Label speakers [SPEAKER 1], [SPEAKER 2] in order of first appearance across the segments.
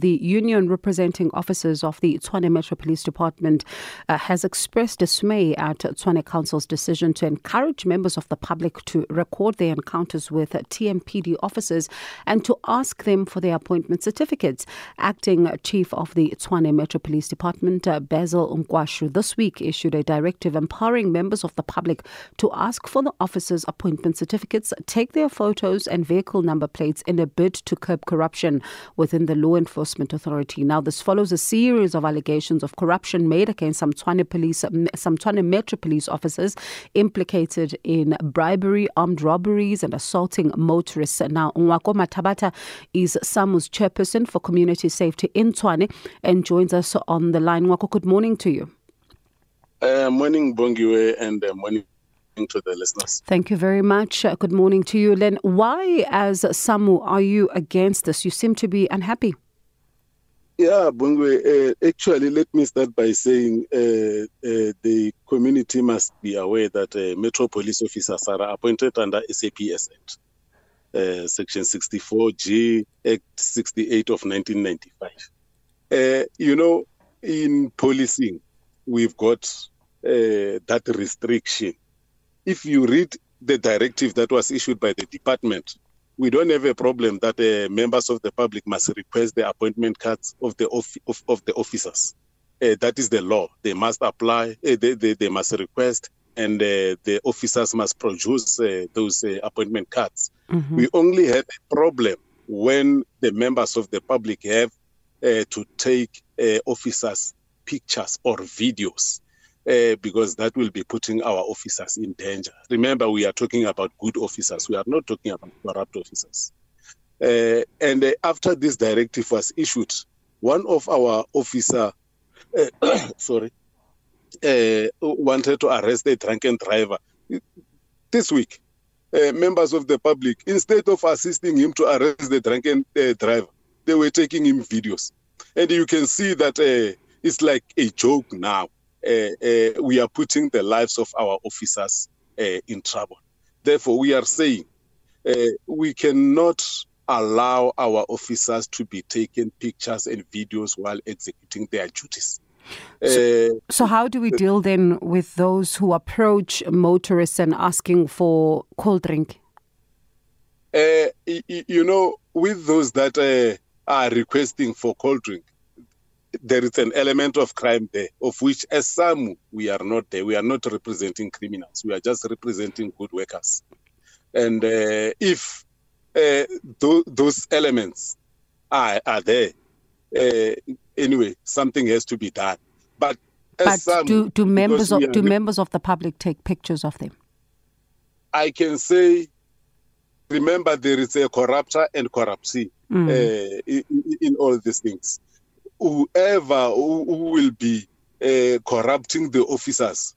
[SPEAKER 1] The union representing officers of the Tshwane Metro Police Department uh, has expressed dismay at Tshwane Council's decision to encourage members of the public to record their encounters with TMPD officers and to ask them for their appointment certificates. Acting Chief of the Tshwane Metro Police Department, uh, Basil Nkwashu, this week issued a directive empowering members of the public to ask for the officers' appointment certificates, take their photos and vehicle number plates in a bid to curb corruption within the law enforcement authority. Now, this follows a series of allegations of corruption made against some Tshwane police, some Tshwane Metro police officers implicated in bribery, armed robberies, and assaulting motorists. Now, Ngoako Mathabatha is SAMWU's chairperson for community safety in Tshwane and joins us on the line. Ngoako, good morning to you.
[SPEAKER 2] Uh, morning, Bongiwe, and uh, morning to the listeners.
[SPEAKER 1] Thank you very much. Uh, good morning to you, Len. Why, as SAMU, are you against this? You seem to be unhappy.
[SPEAKER 2] Yeah, Bongiwe, uh, actually, let me start by saying uh, uh, the community must be aware that uh, Metro Police officers are appointed under SAPS Act, uh, Section 64G, Act 68 of 1995. Uh, you know, in policing, we've got that restriction if you read the directive that was issued by the department, we don't have a problem that uh, members of the public must request the appointment cards of the of, of, of the officers. Uh, that is the law. They must apply. Uh, they, they, they must request, and uh, the officers must produce uh, those uh, appointment cards. Mm-hmm. We only have a problem when the members of the public have to take officers' pictures or videos uh, because that will be putting our officers in danger. Remember, we are talking about good officers. We are not talking about corrupt officers. Uh, and uh, after this directive was issued, one of our officer, sorry, wanted to arrest a drunken driver. This week, members of the public, instead of assisting him to arrest the drunken driver, they were taking him videos. And you can see that it's like a joke now we are putting the lives of our officers uh, in trouble. Therefore, we are saying we cannot allow our officers to be taking pictures and videos while executing their duties.
[SPEAKER 1] So, uh, so, how do we deal then with those who approach motorists and asking for cold drink?
[SPEAKER 2] Uh, you know, with those that uh, are requesting for cold drink, there is an element of crime there, of which, as SAMWU, we are not there. We are not representing criminals. We are just representing good workers. And uh, if uh, th- those elements are, are there, uh, anyway, something has to be done. But,
[SPEAKER 1] but some, do, do members of do members of the public take pictures of them?
[SPEAKER 2] I can say, remember, there is a corrupter and corruptee mm. in, in all these things whoever who, will be uh, corrupting the officers,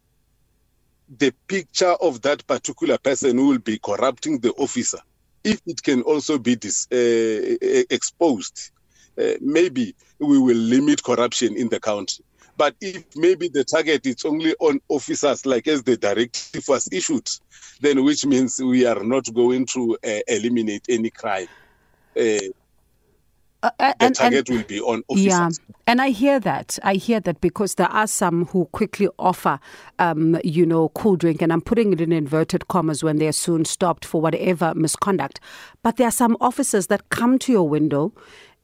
[SPEAKER 2] the picture of that particular person who will be corrupting the officer, if it can also be dis, uh, exposed, uh, maybe we will limit corruption in the country. But if maybe the target is only on officers, like as the directive was issued, then which means we are not going to eliminate any crime. Uh,
[SPEAKER 1] uh,
[SPEAKER 2] the and, target and, will be on officers.
[SPEAKER 1] Yeah, and I hear that. I hear that because there are some who quickly offer, um, you know, cool drink, and I'm putting it in inverted commas when they're soon stopped for whatever misconduct. But there are some officers that come to your window,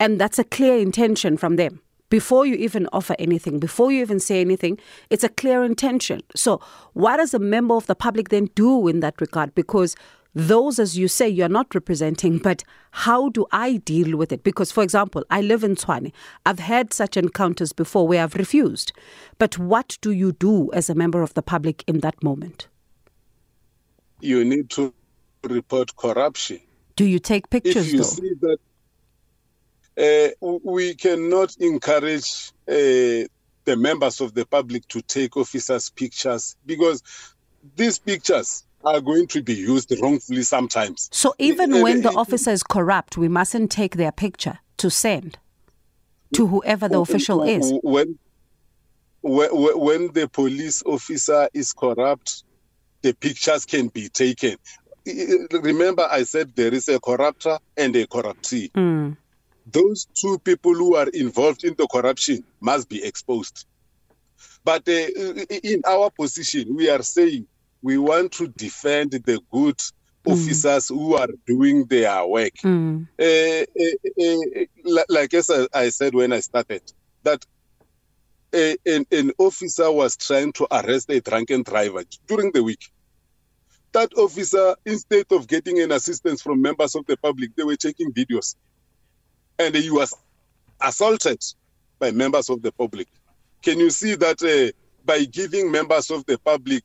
[SPEAKER 1] and that's a clear intention from them. Before you even offer anything, before you even say anything, it's a clear intention. So, what does a member of the public then do in that regard? Because those, as you say, you're not representing, but how do I deal with it? Because, for example, I live in Tshwane. I've had such encounters before where I've refused. But what do you do as a member of the public in that moment?
[SPEAKER 2] You need to report corruption.
[SPEAKER 1] Do you take pictures?
[SPEAKER 2] If you
[SPEAKER 1] though?
[SPEAKER 2] see that uh, we cannot encourage uh, the members of the public to take officers' pictures because these pictures are going to be used wrongfully sometimes.
[SPEAKER 1] So even when the officer is corrupt, we mustn't take their picture to send to whoever the official is.
[SPEAKER 2] When, when the police officer is corrupt, the pictures can be taken. Remember, I said there is a corruptor and a corruptee.
[SPEAKER 1] Mm.
[SPEAKER 2] those two people who are involved in the corruption must be exposed. But uh, in our position, we are saying we want to defend the good mm. officers who are doing their work. Mm. Uh, uh, like as I said when I started, that an, an officer was trying to arrest a drunken driver during the week. That officer, instead of getting an assistance from members of the public, they were taking videos. And he was assaulted by members of the public. Can you see that uh, by giving members of the public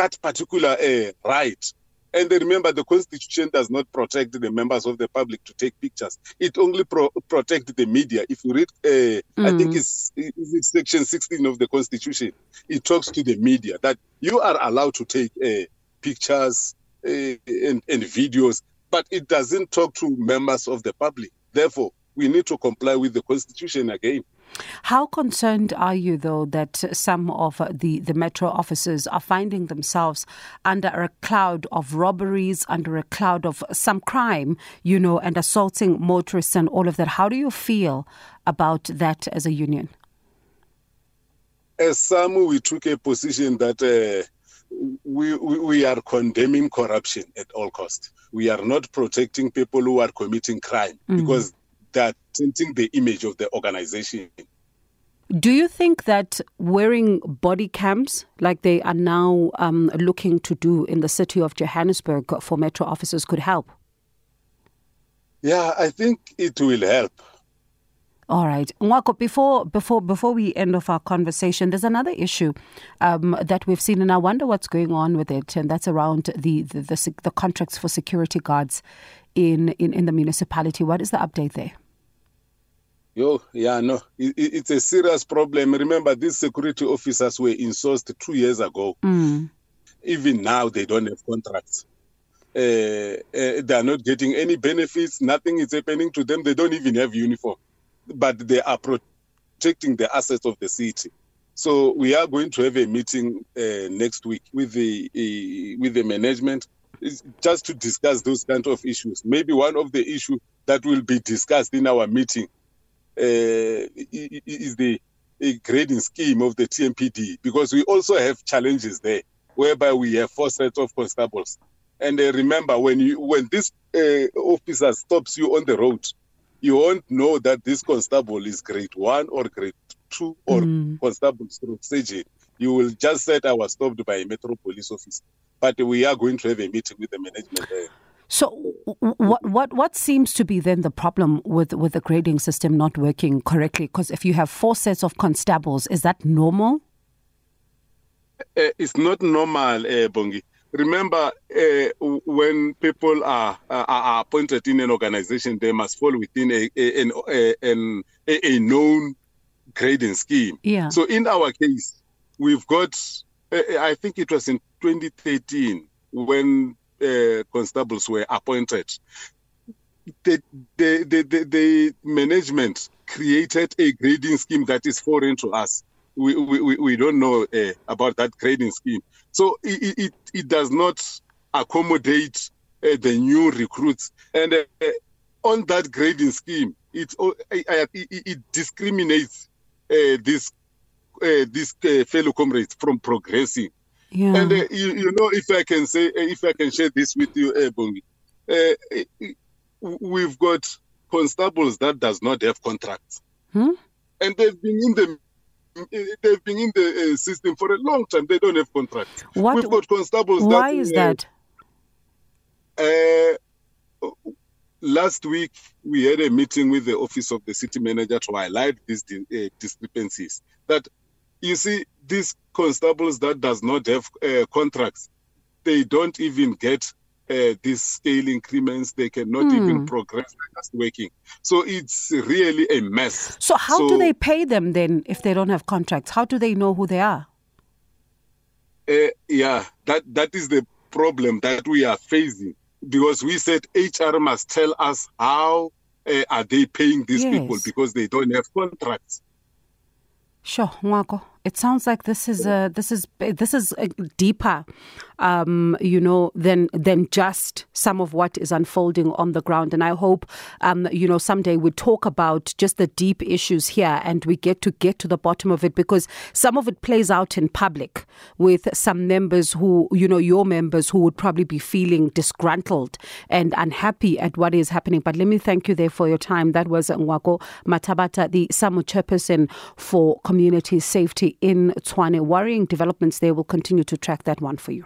[SPEAKER 2] that particular uh, right and remember, the Constitution does not protect the members of the public to take pictures. It only pro- protects the media. If you read, uh, mm. I think it's, it's, Section 16 of the Constitution, it talks to the media that you are allowed to take uh, pictures uh, and, and videos, but it doesn't talk to members of the public. Therefore, we need to comply with the Constitution again.
[SPEAKER 1] How concerned are you, though, that SAMWU of the, the metro officers are finding themselves under a cloud of robberies, under a cloud of some crime, you know, and assaulting motorists and all of that? How do you feel about that as a union?
[SPEAKER 2] As some, we took a position that uh, we, we, we are condemning corruption at all costs. We are not protecting people who are committing crime mm-hmm. because that tainting the image of the organization.
[SPEAKER 1] Do you think that wearing body cams, like they are now um, looking to do in the city of Johannesburg for metro officers, could help?
[SPEAKER 2] Yeah, I think it will help.
[SPEAKER 1] All right, Ngoako. Before before before we end off our conversation, there's another issue um, that we've seen, and I wonder what's going on with it, and that's around the the, the, the contracts for security guards in, in in the municipality. What is the update there?
[SPEAKER 2] Yo, yeah, no, it, it's a serious problem. Remember, these security officers were insourced two years ago. Mm. Even now, they don't have contracts. Uh, uh, they are not getting any benefits. Nothing is happening to them. They don't even have uniform, but they are protecting the assets of the city. So we are going to have a meeting uh, next week with the uh, with the management, just to discuss those kind of issues. Maybe one of the issues that will be discussed in our meeting is the grading scheme of the TMPD because we also have challenges there whereby we have four sets of constables. And uh, remember, when you when this uh, officer stops you on the road, you won't know that this constable is grade one or grade two or mm. constable stroke. You will just say I was stopped by a metro police officer. But we are going to have a meeting with the management there
[SPEAKER 1] so, what what what seems to be then the problem with with the grading system not working correctly? Because if you have four sets of constables, is that normal?
[SPEAKER 2] Uh, it's not normal, uh, Bongi. Remember, uh, when people are, are appointed in an organization, they must fall within a, a, a, a, a known grading scheme.
[SPEAKER 1] Yeah.
[SPEAKER 2] So in our case, we've got, I think it was in 2013 when uh, constables were appointed, the, the, the, the, the management created a grading scheme that is foreign to us. We, we, we don't know uh, about that grading scheme. So it, it, it does not accommodate uh, the new recruits. And uh, on that grading scheme, it, it, it discriminates uh, this, uh, these uh, fellow comrades from progressing.
[SPEAKER 1] Yeah.
[SPEAKER 2] And uh, you, you, know, if I can say, uh, if I can share this with you, Ebongi, uh, we've got constables that does not have contracts,
[SPEAKER 1] hmm?
[SPEAKER 2] and they've been in the they've been in the uh, system for a long time. They don't have contracts.
[SPEAKER 1] What,
[SPEAKER 2] We've got constables.
[SPEAKER 1] Why
[SPEAKER 2] that,
[SPEAKER 1] is that?
[SPEAKER 2] Uh, last week we had a meeting with the office of the city manager to highlight these uh, discrepancies. That you see, these constables that does not have uh, contracts, they don't even get uh, these scale increments. They cannot mm. even progress just working. So it's really a mess.
[SPEAKER 1] So how so, do they pay them then if they don't have contracts? How do they know who they are?
[SPEAKER 2] Uh, yeah, that that is the problem that we are facing because we said HR must tell us how uh, are they paying these yes. people because they don't have contracts.
[SPEAKER 1] Sure, Ngoako. It sounds like this is a, this is this is deeper, um, you know, than than just some of what is unfolding on the ground. And I hope, um, you know, someday we talk about just the deep issues here, and we get to get to the bottom of it because some of it plays out in public with some members who, you know, your members who would probably be feeling disgruntled and unhappy at what is happening. But let me thank you there for your time. That was Ngoako Mathabatha, the SAMWU chairperson for community safety in Tshwane. Worrying developments there. We'll continue to track that one for you.